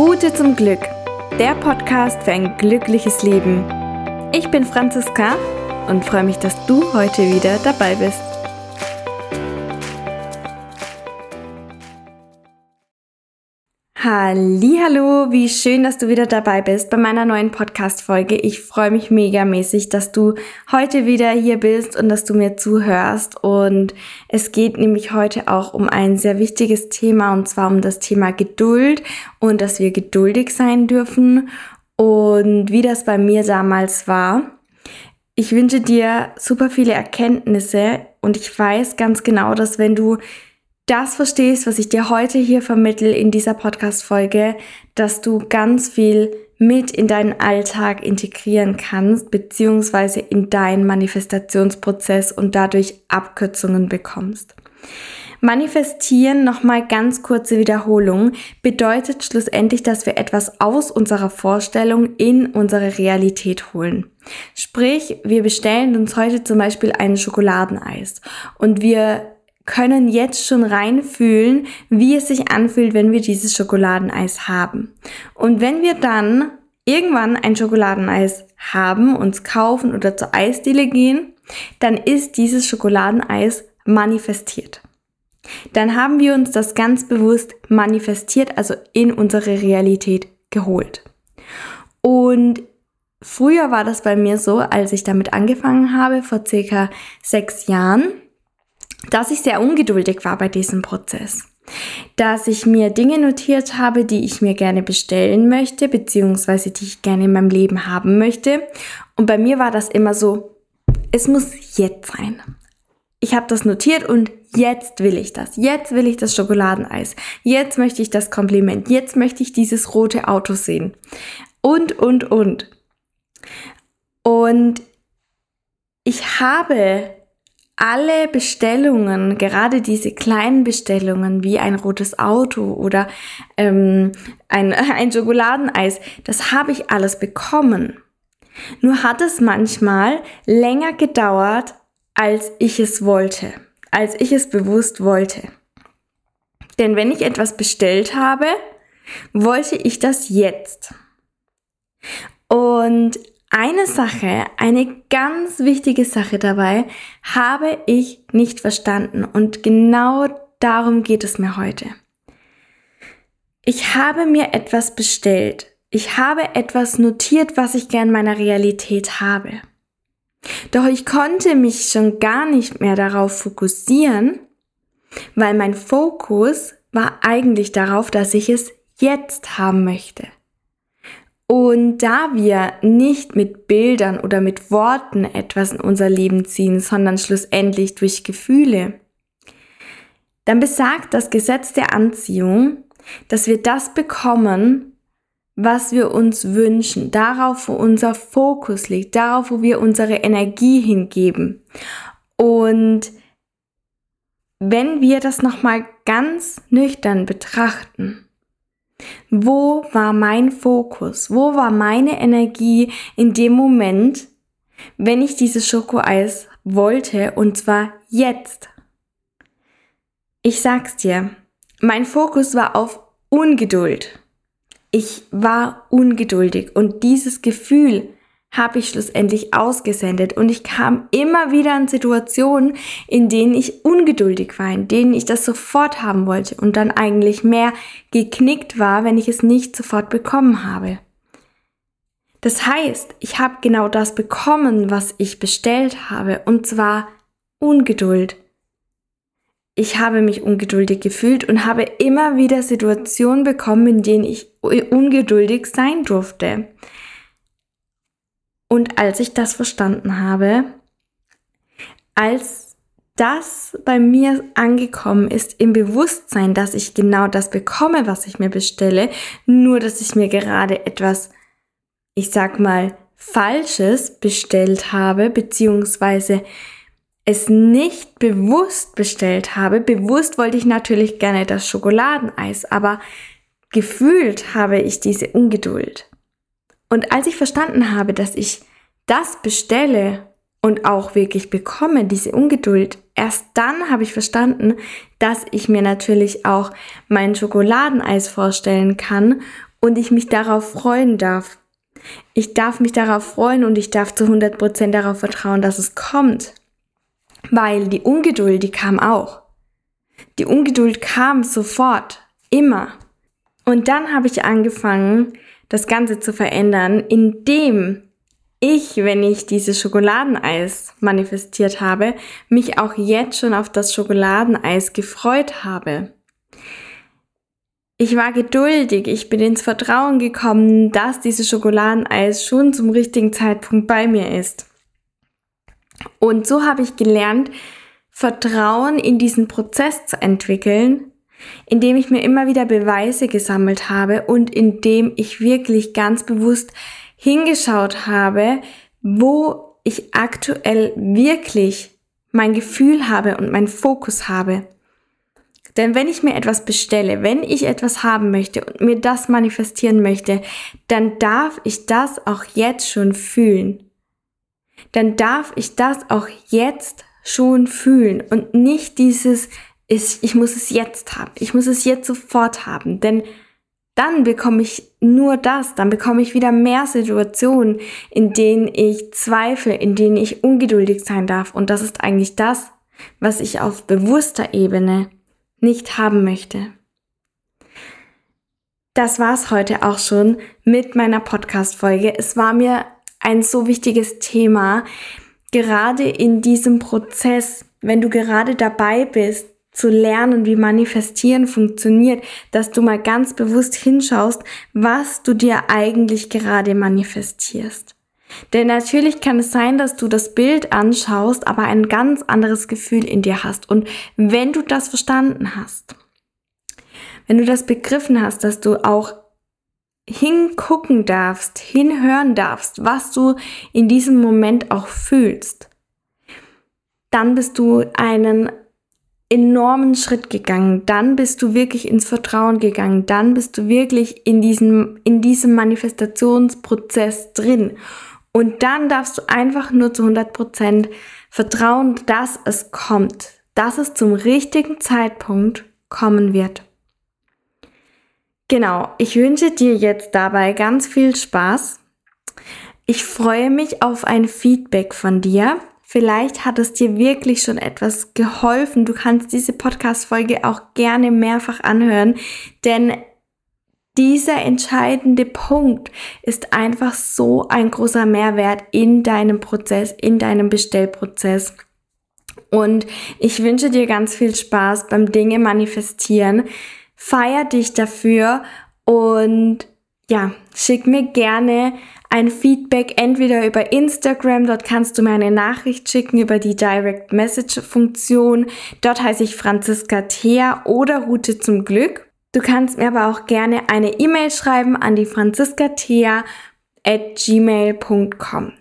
Route zum Glück, der Podcast für ein glückliches Leben. Ich bin Franziska und freue mich, dass du heute wieder dabei bist. Hallo, wie schön, dass du wieder dabei bist bei meiner neuen Podcast Folge. Ich freue mich megamäßig, dass du heute wieder hier bist und dass du mir zuhörst und es geht nämlich heute auch um ein sehr wichtiges Thema und zwar um das Thema Geduld und dass wir geduldig sein dürfen und wie das bei mir damals war. Ich wünsche dir super viele Erkenntnisse und ich weiß ganz genau, dass wenn du das verstehst, was ich dir heute hier vermittel in dieser Podcast-Folge, dass du ganz viel mit in deinen Alltag integrieren kannst, beziehungsweise in deinen Manifestationsprozess und dadurch Abkürzungen bekommst. Manifestieren, nochmal ganz kurze Wiederholung, bedeutet schlussendlich, dass wir etwas aus unserer Vorstellung in unsere Realität holen. Sprich, wir bestellen uns heute zum Beispiel ein Schokoladeneis und wir können jetzt schon reinfühlen, wie es sich anfühlt, wenn wir dieses Schokoladeneis haben. Und wenn wir dann irgendwann ein Schokoladeneis haben, uns kaufen oder zur Eisdiele gehen, dann ist dieses Schokoladeneis manifestiert. Dann haben wir uns das ganz bewusst manifestiert, also in unsere Realität geholt. Und früher war das bei mir so, als ich damit angefangen habe, vor circa sechs Jahren, dass ich sehr ungeduldig war bei diesem Prozess. Dass ich mir Dinge notiert habe, die ich mir gerne bestellen möchte, beziehungsweise die ich gerne in meinem Leben haben möchte. Und bei mir war das immer so, es muss jetzt sein. Ich habe das notiert und jetzt will ich das. Jetzt will ich das Schokoladeneis. Jetzt möchte ich das Kompliment. Jetzt möchte ich dieses rote Auto sehen. Und, und, und. Und ich habe alle Bestellungen, gerade diese kleinen Bestellungen wie ein rotes Auto oder ähm, ein, ein Schokoladeneis, das habe ich alles bekommen. Nur hat es manchmal länger gedauert, als ich es wollte, als ich es bewusst wollte. Denn wenn ich etwas bestellt habe, wollte ich das jetzt. Und eine Sache, eine ganz wichtige Sache dabei habe ich nicht verstanden und genau darum geht es mir heute. Ich habe mir etwas bestellt. Ich habe etwas notiert, was ich gern meiner Realität habe. Doch ich konnte mich schon gar nicht mehr darauf fokussieren, weil mein Fokus war eigentlich darauf, dass ich es jetzt haben möchte. Und da wir nicht mit Bildern oder mit Worten etwas in unser Leben ziehen, sondern schlussendlich durch Gefühle, dann besagt das Gesetz der Anziehung, dass wir das bekommen, was wir uns wünschen, darauf, wo unser Fokus liegt, darauf, wo wir unsere Energie hingeben. Und wenn wir das nochmal ganz nüchtern betrachten, wo war mein Fokus? Wo war meine Energie in dem Moment, wenn ich dieses Schokoeis wollte und zwar jetzt? Ich sag's dir, mein Fokus war auf Ungeduld. Ich war ungeduldig und dieses Gefühl habe ich schlussendlich ausgesendet und ich kam immer wieder in Situationen, in denen ich ungeduldig war, in denen ich das sofort haben wollte und dann eigentlich mehr geknickt war, wenn ich es nicht sofort bekommen habe. Das heißt, ich habe genau das bekommen, was ich bestellt habe, und zwar Ungeduld. Ich habe mich ungeduldig gefühlt und habe immer wieder Situationen bekommen, in denen ich ungeduldig sein durfte. Und als ich das verstanden habe, als das bei mir angekommen ist im Bewusstsein, dass ich genau das bekomme, was ich mir bestelle, nur dass ich mir gerade etwas, ich sag mal, Falsches bestellt habe, beziehungsweise es nicht bewusst bestellt habe. Bewusst wollte ich natürlich gerne das Schokoladeneis, aber gefühlt habe ich diese Ungeduld. Und als ich verstanden habe, dass ich das bestelle und auch wirklich bekomme, diese Ungeduld, erst dann habe ich verstanden, dass ich mir natürlich auch mein Schokoladeneis vorstellen kann und ich mich darauf freuen darf. Ich darf mich darauf freuen und ich darf zu 100% darauf vertrauen, dass es kommt. Weil die Ungeduld, die kam auch. Die Ungeduld kam sofort, immer. Und dann habe ich angefangen, das Ganze zu verändern, indem ich, wenn ich dieses Schokoladeneis manifestiert habe, mich auch jetzt schon auf das Schokoladeneis gefreut habe. Ich war geduldig, ich bin ins Vertrauen gekommen, dass dieses Schokoladeneis schon zum richtigen Zeitpunkt bei mir ist. Und so habe ich gelernt, Vertrauen in diesen Prozess zu entwickeln, indem ich mir immer wieder Beweise gesammelt habe und indem ich wirklich ganz bewusst hingeschaut habe, wo ich aktuell wirklich mein Gefühl habe und meinen Fokus habe. Denn wenn ich mir etwas bestelle, wenn ich etwas haben möchte und mir das manifestieren möchte, dann darf ich das auch jetzt schon fühlen. Dann darf ich das auch jetzt schon fühlen und nicht dieses, ich muss es jetzt haben, ich muss es jetzt sofort haben. Denn dann bekomme ich nur das, dann bekomme ich wieder mehr Situationen, in denen ich zweifle, in denen ich ungeduldig sein darf. Und das ist eigentlich das, was ich auf bewusster Ebene nicht haben möchte. Das war's heute auch schon mit meiner Podcast-Folge. Es war mir ein so wichtiges Thema, gerade in diesem Prozess, wenn du gerade dabei bist, zu lernen, wie Manifestieren funktioniert, dass du mal ganz bewusst hinschaust, was du dir eigentlich gerade manifestierst. Denn natürlich kann es sein, dass du das Bild anschaust, aber ein ganz anderes Gefühl in dir hast. Und wenn du das verstanden hast, wenn du das begriffen hast, dass du auch hingucken darfst, hinhören darfst, was du in diesem Moment auch fühlst, dann bist du einen enormen Schritt gegangen. Dann bist du wirklich ins Vertrauen gegangen. Dann bist du wirklich in diesem, in diesem Manifestationsprozess drin. Und dann darfst du einfach nur zu 100% vertrauen, dass es kommt, dass es zum richtigen Zeitpunkt kommen wird. Genau, ich wünsche dir jetzt dabei ganz viel Spaß. Ich freue mich auf ein Feedback von dir. Vielleicht hat es dir wirklich schon etwas geholfen. Du kannst diese Podcast-Folge auch gerne mehrfach anhören, denn dieser entscheidende Punkt ist einfach so ein großer Mehrwert in deinem Prozess, in deinem Bestellprozess. Und ich wünsche dir ganz viel Spaß beim Dinge manifestieren. Feier dich dafür und ja, schick mir gerne ein Feedback entweder über Instagram, dort kannst du mir eine Nachricht schicken über die Direct Message Funktion. Dort heiße ich Franziska Thea oder Route zum Glück. Du kannst mir aber auch gerne eine E-Mail schreiben an die franziskathea at gmail.com.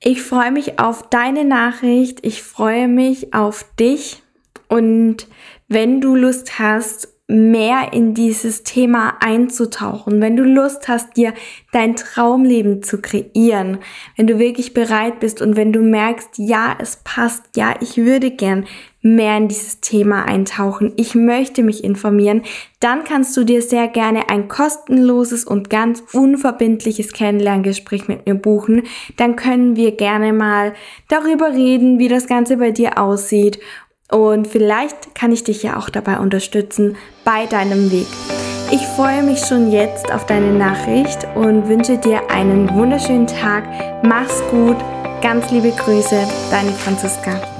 Ich freue mich auf deine Nachricht, ich freue mich auf dich und wenn du Lust hast, mehr in dieses Thema einzutauchen, wenn du Lust hast, dir dein Traumleben zu kreieren, wenn du wirklich bereit bist und wenn du merkst, ja, es passt, ja, ich würde gern mehr in dieses Thema eintauchen, ich möchte mich informieren, dann kannst du dir sehr gerne ein kostenloses und ganz unverbindliches Kennenlerngespräch mit mir buchen. Dann können wir gerne mal darüber reden, wie das Ganze bei dir aussieht und vielleicht kann ich dich ja auch dabei unterstützen bei deinem Weg. Ich freue mich schon jetzt auf deine Nachricht und wünsche dir einen wunderschönen Tag. Mach's gut. Ganz liebe Grüße, deine Franziska.